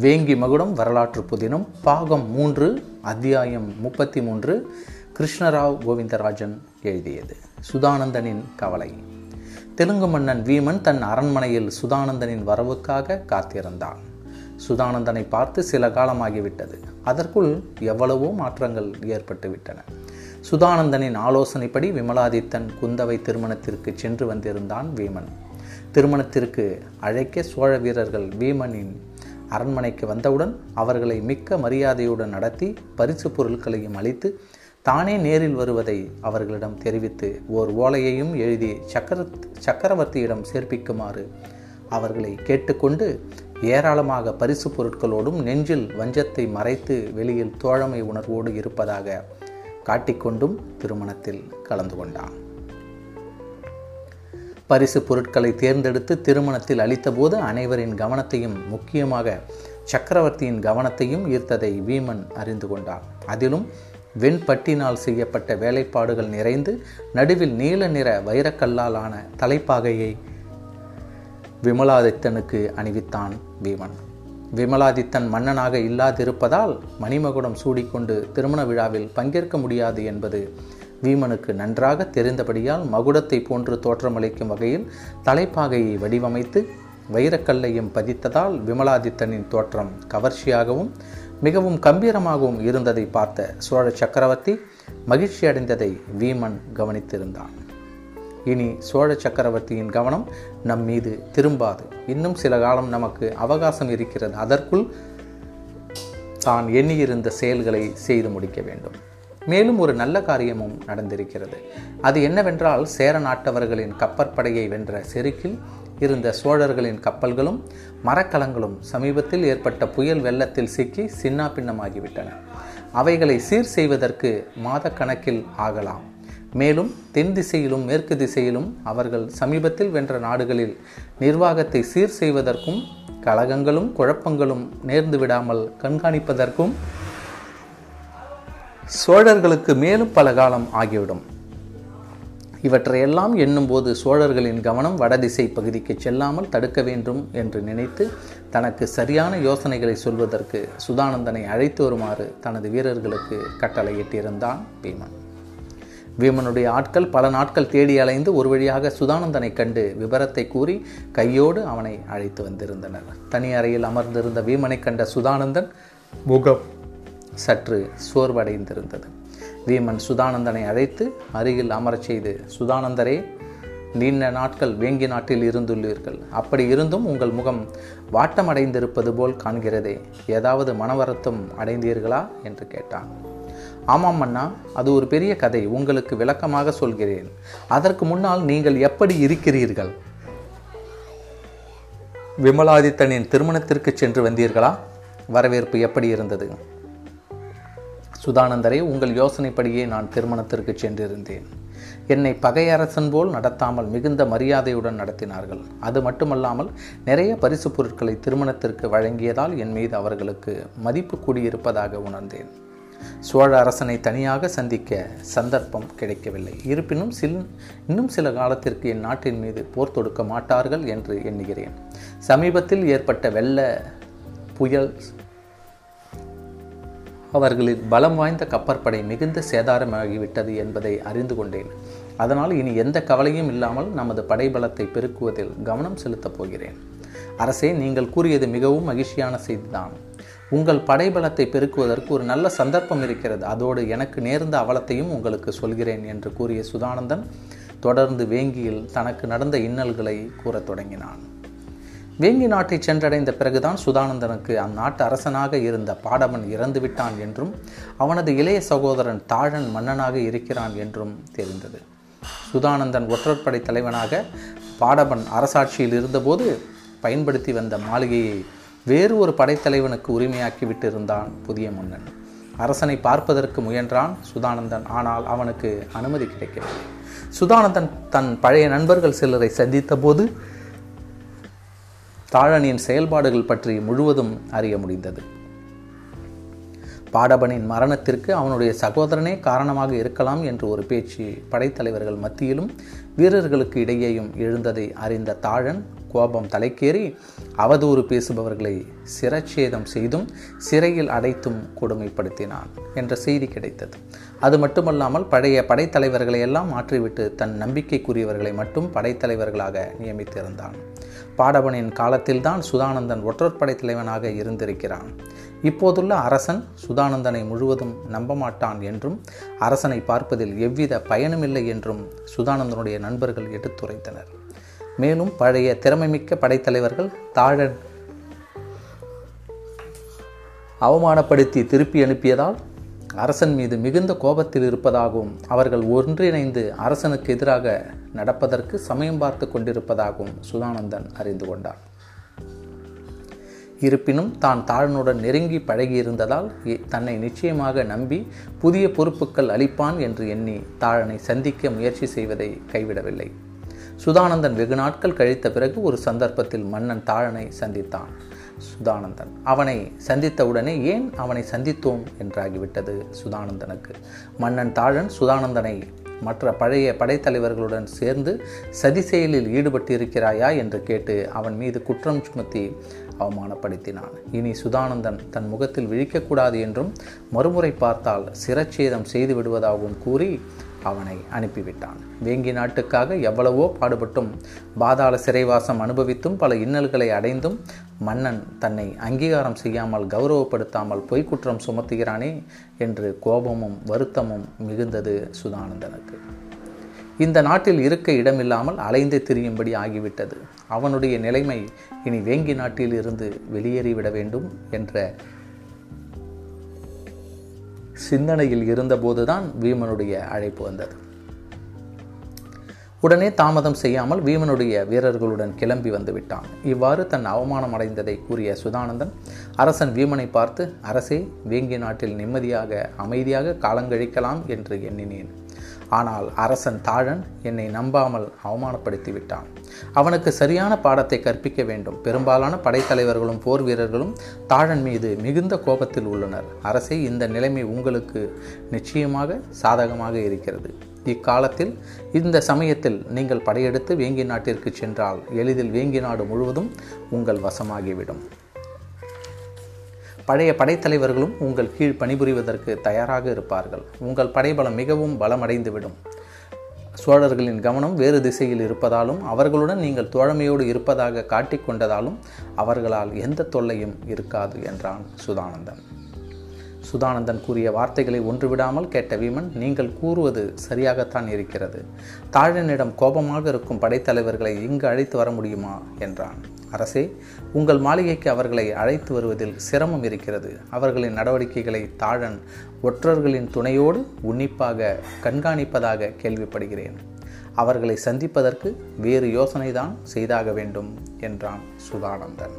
வேங்கி மகுடம் வரலாற்று புதினம் பாகம் மூன்று அத்தியாயம் முப்பத்தி மூன்று கிருஷ்ணராவ் கோவிந்தராஜன் எழுதியது. சுதானந்தனின் கவலை. தெலுங்கு மன்னன் வீமன் தன் அரண்மனையில் சுதானந்தனின் வரவுக்காக காத்திருந்தான். சுதானந்தனை பார்த்து சில காலமாகிவிட்டது. அதற்குள் எவ்வளவோ மாற்றங்கள் ஏற்பட்டுவிட்டன. சுதானந்தனின் ஆலோசனைப்படி விமலாதித்தன் குந்தவை திருமணத்திற்கு சென்று வந்திருந்தான் வீமன். திருமணத்திற்கு அழைக்க சோழ வீரர்கள் வீமனின் அரண்மனைக்கு வந்தவுடன் அவர்களை மிக்க மரியாதையுடன் நடத்தி பரிசு பொருட்களையும் அளித்து தானே நேரில் வருவதை அவர்களிடம் தெரிவித்து ஓர் ஓலையையும் எழுதி சக்கர சக்கரவர்த்தியிடம் சேர்ப்பிக்குமாறு அவர்களை கேட்டுக்கொண்டு ஏராளமாக பரிசு பொருட்களோடும் நெஞ்சில் வஞ்சத்தை மறைத்து வெளியில் தோழமை உணர்வோடு இருப்பதாக காட்டிக்கொண்டும் திருமணத்தில் கலந்து கொண்டான். பரிசு பொருட்களை தேர்ந்தெடுத்து திருமணத்தில் அளித்தபோது அனைவரின் கவனத்தையும் முக்கியமாக சக்கரவர்த்தியின் கவனத்தையும் ஈர்த்ததை வீமன் அறிந்து கொண்டான். அதிலும் வெண்பட்டினால் செய்யப்பட்ட வேலைப்பாடுகள் நிறைந்து நடுவில் நீல நிற வைரக்கல்லால் ஆன தலைப்பாகையை விமலாதித்தனுக்கு அணிவித்தான் வீமன். விமலாதித்தன் மன்னனாக இல்லாதிருப்பதால் மணிமகுடம் சூடிக்கொண்டு திருமண விழாவில் பங்கேற்க முடியாது என்பது வீமனுக்கு நன்றாக தெரிந்தபடியால் மகுடத்தை போன்று தோற்றமளிக்கும் வகையில் தலைப்பாகையை வடிவமைத்து வைரக்கல்லையும் பதித்ததால் விமலாதித்தனின் தோற்றம் கவர்ச்சியாகவும் மிகவும் கம்பீரமாகவும் இருந்ததை பார்த்த சோழ சக்கரவர்த்தி மகிழ்ச்சி அடைந்ததை வீமன் கவனித்திருந்தான். இனி சோழ சக்கரவர்த்தியின் கவனம் நம் மீது திரும்பாது. இன்னும் சில காலம் நமக்கு அவகாசம் இருக்கிறது. அதற்குள் தான் எண்ணியிருந்த செயல்களை செய்து முடிக்க வேண்டும். மேலும் ஒரு நல்ல காரியமும் நடந்திருக்கிறது. அது என்னவென்றால் சேர நாட்டவர்களின் கப்பற்படையை வென்ற செருக்கில் இருந்த சோழர்களின் கப்பல்களும் மரக்கலங்களும் சமீபத்தில் ஏற்பட்ட புயல் வெள்ளத்தில் சிக்கி சின்னா பின்னமாகிவிட்டன அவைகளை சீர் செய்வதற்கு மாதக்கணக்கில் ஆகலாம். மேலும் தென் திசையிலும் மேற்கு திசையிலும் அவர்கள் சமீபத்தில் வென்ற நாடுகளில் நிர்வாகத்தை சீர் செய்வதற்கும் கலகங்களும் குழப்பங்களும் நேர்ந்து விடாமல் கண்காணிப்பதற்கும் சோழர்களுக்கு மேலும் பல காலம் ஆகிவிடும். இவற்றையெல்லாம் எண்ணும்போது சோழர்களின் கவனம் வடதிசை பகுதிக்கு செல்லாமல் தடுக்க வேண்டும் என்று நினைத்து தனக்கு சரியான யோசனைகளை சொல்வதற்கு சுதானந்தனை அழைத்து வருமாறு தனது வீரர்களுக்கு கட்டளையிட்டிருந்தான் பீமன். வீமனுடைய ஆட்கள் பல நாட்கள் தேடி அலைந்து ஒரு வழியாக சுதானந்தனை கண்டு விபரத்தை கூறி கையோடு அவனை அழைத்து வந்திருந்தனர். தனி அறையில் அமர்ந்திருந்த வீமனை கண்ட சுதானந்தன் முகம் சற்று சோர்வடைந்திருந்தது. வீமன் சுதானந்தனை அழைத்து அருகில் அமரச் செய்து சுதானந்தரே நீண்ட நாட்கள் வேங்கி நாட்டில் இருந்துள்ளீர்கள். அப்படி இருந்தும் உங்கள் முகம் வாட்டமடைந்திருப்பது போல் காண்கிறதே. ஏதாவது மனவரத்தம் அடைந்தீர்களா? என்று கேட்டான். ஆமாம் அண்ணா அது ஒரு பெரிய கதை. உங்களுக்கு விளக்கமாக சொல்கிறேன். அதற்கு முன்னால் நீங்கள் எப்படி இருக்கிறீர்கள்? விமலாதித்தனின் திருமணத்திற்கு சென்று வந்தீர்களா? வரவேற்பு எப்படி இருந்தது? சுதானந்தரே உங்கள் யோசனைப்படியே நான் திருமணத்திற்கு சென்றிருந்தேன். என்னை பகையரசன் போல் நடத்தாமல் மிகுந்த மரியாதையுடன் நடத்தினார்கள். அது மட்டுமல்லாமல் நிறைய பரிசு பொருட்களை திருமணத்திற்கு வழங்கியதால் என் மீது அவர்களுக்கு மதிப்பு கூடியிருப்பதாக உணர்ந்தேன். சோழ அரசனை தனியாக சந்திக்க சந்தர்ப்பம் கிடைக்கவில்லை. இருப்பினும் சில் இன்னும் சில காலத்திற்கு என் நாட்டின் மீது போர் தொடுக்க மாட்டார்கள் என்று எண்ணுகிறேன். சமீபத்தில் ஏற்பட்ட வெள்ள புயல் அவர்களின் பலம் வாய்ந்த கப்பற்படை மிகுந்த சேதாரமாகிவிட்டது என்பதை அறிந்து கொண்டேன். அதனால் இனி எந்த கவலையும் இல்லாமல் நமது படைபலத்தை பெருக்குவதில் கவனம் செலுத்தப் போகிறேன். அரசே நீங்கள் கூறியது மிகவும் மகிழ்ச்சியான செய்திதான். உங்கள் படைபலத்தை பெருக்குவதற்கு ஒரு நல்ல சந்தர்ப்பம் இருக்கிறது. அதோடு எனக்கு நேர்ந்த அவலத்தையும் உங்களுக்கு சொல்கிறேன் என்று கூறிய சுதானந்தன் தொடர்ந்து வேங்கியில் தனக்கு நடந்த இன்னல்களை கூறத் தொடங்கினான். வேங்கி நாட்டை சென்றடைந்த பிறகுதான் சுதானந்தனுக்கு அந்நாட்டு அரசனாக இருந்த பாடவன் இறந்துவிட்டான் என்றும் அவனது இளைய சகோதரன் தாழன் மன்னனாக இருக்கிறான் என்றும் தெரிந்தது. சுதானந்தன் ஒற்றற்படை தலைவனாக பாடவன் அரசாட்சியில் இருந்தபோது பயன்படுத்தி வந்த மாளிகையை வேறு ஒரு படைத்தலைவனுக்கு உரிமையாக்கி விட்டிருந்தான் புதிய மன்னன். அரசனை பார்ப்பதற்கு முயன்றான் சுதானந்தன் ஆனால் அவனுக்கு அனுமதி கிடைக்கவில்லை. சுதானந்தன் தன் பழைய நண்பர்கள் சிலரை சந்தித்த போது தாழனின் செயல்பாடுகள் பற்றி முழுவதும் அறிய முடிந்தது. பாடபனின் மரணத்திற்கு அவனுடைய சகோதரனே காரணமாக இருக்கலாம் என்று ஒரு பேச்சு படைத்தலைவர்கள் மத்தியிலும் வீரர்களுக்கு இடையேயும் எழுந்ததை அறிந்த தாழன் கோபம் தலைக்கேறி அவதூறு பேசுபவர்களை சிரச்சேதம் செய்தும் சிறையில் அடைத்தும் கொடுமைப்படுத்தினான் என்ற செய்தி கிடைத்தது. அது மட்டுமல்லாமல் பழைய படைத்தலைவர்களை எல்லாம் மாற்றிவிட்டு தன் நம்பிக்கைக்குரியவர்களை மட்டும் படைத்தலைவர்களாக நியமித்திருந்தான். பாடவனின் காலத்தில்தான் சுதானந்தன் ஒற்றற்படை தலைவனாக இருந்திருக்கிறான். இப்போதுள்ள அரசன் சுதானந்தனை முழுவதும் நம்ப மாட்டான் என்றும் அரசனை பார்ப்பதில் எவ்வித பயனுமில்லை என்றும் சுதானந்தனுடைய நண்பர்கள் எடுத்துரைத்தனர். மேலும் பழைய திறமைமிக்க படைத்தலைவர்கள் தாழன் அவமானப்படுத்தி திருப்பி அனுப்பியதால் அரசன் மீது மிகுந்த கோபத்தில் இருப்பதாகவும் அவர்கள் ஒன்றிணைந்து அரசனுக்கு எதிராக நடப்பதற்கு சமயம் பார்த்து கொண்டிருப்பதாகவும் சுதானந்தன் அறிந்து கொண்டார் இருப்பினும் தான் தாழனுடன் நெருங்கி பழகியிருந்ததால் தன்னை நிச்சயமாக நம்பி புதிய பொறுப்புகள் அளிப்பான் என்று எண்ணி தாழனை சந்திக்க முயற்சி செய்வதை கைவிடவில்லை. சுதானந்தன் வெகு நாட்கள் கழித்த பிறகு ஒரு சந்தர்ப்பத்தில் மன்னன் தாழனை சந்தித்தான். சுதானந்தன். அவனை சந்தித்தவுடனே ஏன் அவனை சந்தித்தோம் என்றாகிவிட்டது சுதானந்தனுக்கு. மன்னன் தாழன் சுதானந்தனை மற்ற பழைய படைத்தலைவர்களுடன் சேர்ந்து சதி செயலில் ஈடுபட்டிருக்கிறாயா என்று கேட்டு அவன் மீது குற்றம் சுமத்தி அவமானப்படுத்தினான். இனி சுதானந்தன் தன் முகத்தில் விழிக்கக்கூடாது என்றும் மறுமுறை பார்த்தால் சிரச்சேதம் செய்து விடுவதாகவும் கூறி அவனை அனுப்பிவிட்டான். வேங்கி நாட்டுக்காக எவ்வளவோ பாடுபட்டும். பாதாள சிறைவாசம் அனுபவித்தும் பல இன்னல்களை அடைந்தும் மன்னன் தன்னை அங்கீகாரம் செய்யாமல் கௌரவப்படுத்தாமல் பொய்க்குற்றம் சுமத்துகிறானே என்று கோபமும் வருத்தமும் மிகுந்தது சுதானந்தனுக்கு. இந்த நாட்டில் இருக்க இடமில்லாமல் அலைந்து திரியும்படி ஆகிவிட்டது. அவனுடைய நிலைமை இனி வேங்கி நாட்டில் இருந்து வெளியேறிவிட வேண்டும் என்ற சிந்தனையில் இருந்தபோதுதான் வீமனுடைய அழைப்பு வந்தது. உடனே தாமதம் செய்யாமல் வீமனுடைய வீரர்களுடன் கிளம்பி வந்து விட்டான் இவ்வாறு தன் அவமானம் அடைந்ததை கூறிய சுதானந்தன் அரசன் வீமனை பார்த்து அரசே வேங்கி நாட்டில் நிம்மதியாக அமைதியாக காலங்கழிக்கலாம் என்று எண்ணினேன். ஆனால் அரசன் தாழன் என்னை நம்பாமல் அவமானப்படுத்தி விட்டான் அவனுக்கு சரியான பாடத்தை கற்பிக்க வேண்டும். பெரும்பாலான படைத்தலைவர்களும் போர் வீரர்களும் தாழன் மீது மிகுந்த கோபத்தில் உள்ளனர். அரசே இந்த நிலைமை உங்களுக்கு நிச்சயமாக சாதகமாக இருக்கிறது. இக்காலத்தில் இந்த சமயத்தில் நீங்கள் படையெடுத்து வேங்கி நாட்டிற்கு சென்றால் எளிதில் வேங்கி நாடு முழுவதும் உங்கள் வசமாகிவிடும். பழைய படைத்தலைவர்களும் உங்கள் கீழ் பணிபுரிவதற்கு தயாராக இருப்பார்கள். உங்கள் படைபலம் மிகவும் பலமடைந்துவிடும். சோழர்களின் கவனம் வேறு திசையில் இருப்பதாலும் அவர்களுடன் நீங்கள் தோழமையோடு இருப்பதாக காட்டிக்கொண்டதாலும் அவர்களால் எந்த தொல்லையும் இருக்காது என்றான் சுதானந்தன். சுதானந்தன் கூறிய வார்த்தைகளை ஒன்றுவிடாமல் கேட்ட வீமன் நீங்கள் கூறுவது சரியாகத்தான் இருக்கிறது. தாழனிடம் கோபமாக இருக்கும் படைத்தலைவர்களை இங்கு அழைத்து வர முடியுமா? என்றான். அரசே உங்கள் மாளிகைக்கு அவர்களை அழைத்து வருவதில் சிரமம் இருக்கிறது. அவர்களின் நடவடிக்கைகளை தாழன் ஒற்றர்களின் துணையோடு உன்னிப்பாக கண்காணிப்பதாக கேள்விப்படுகிறேன். அவர்களை சந்திப்பதற்கு வேறு யோசனைதான் செய்தாக வேண்டும் என்றான் சுதானந்தன்.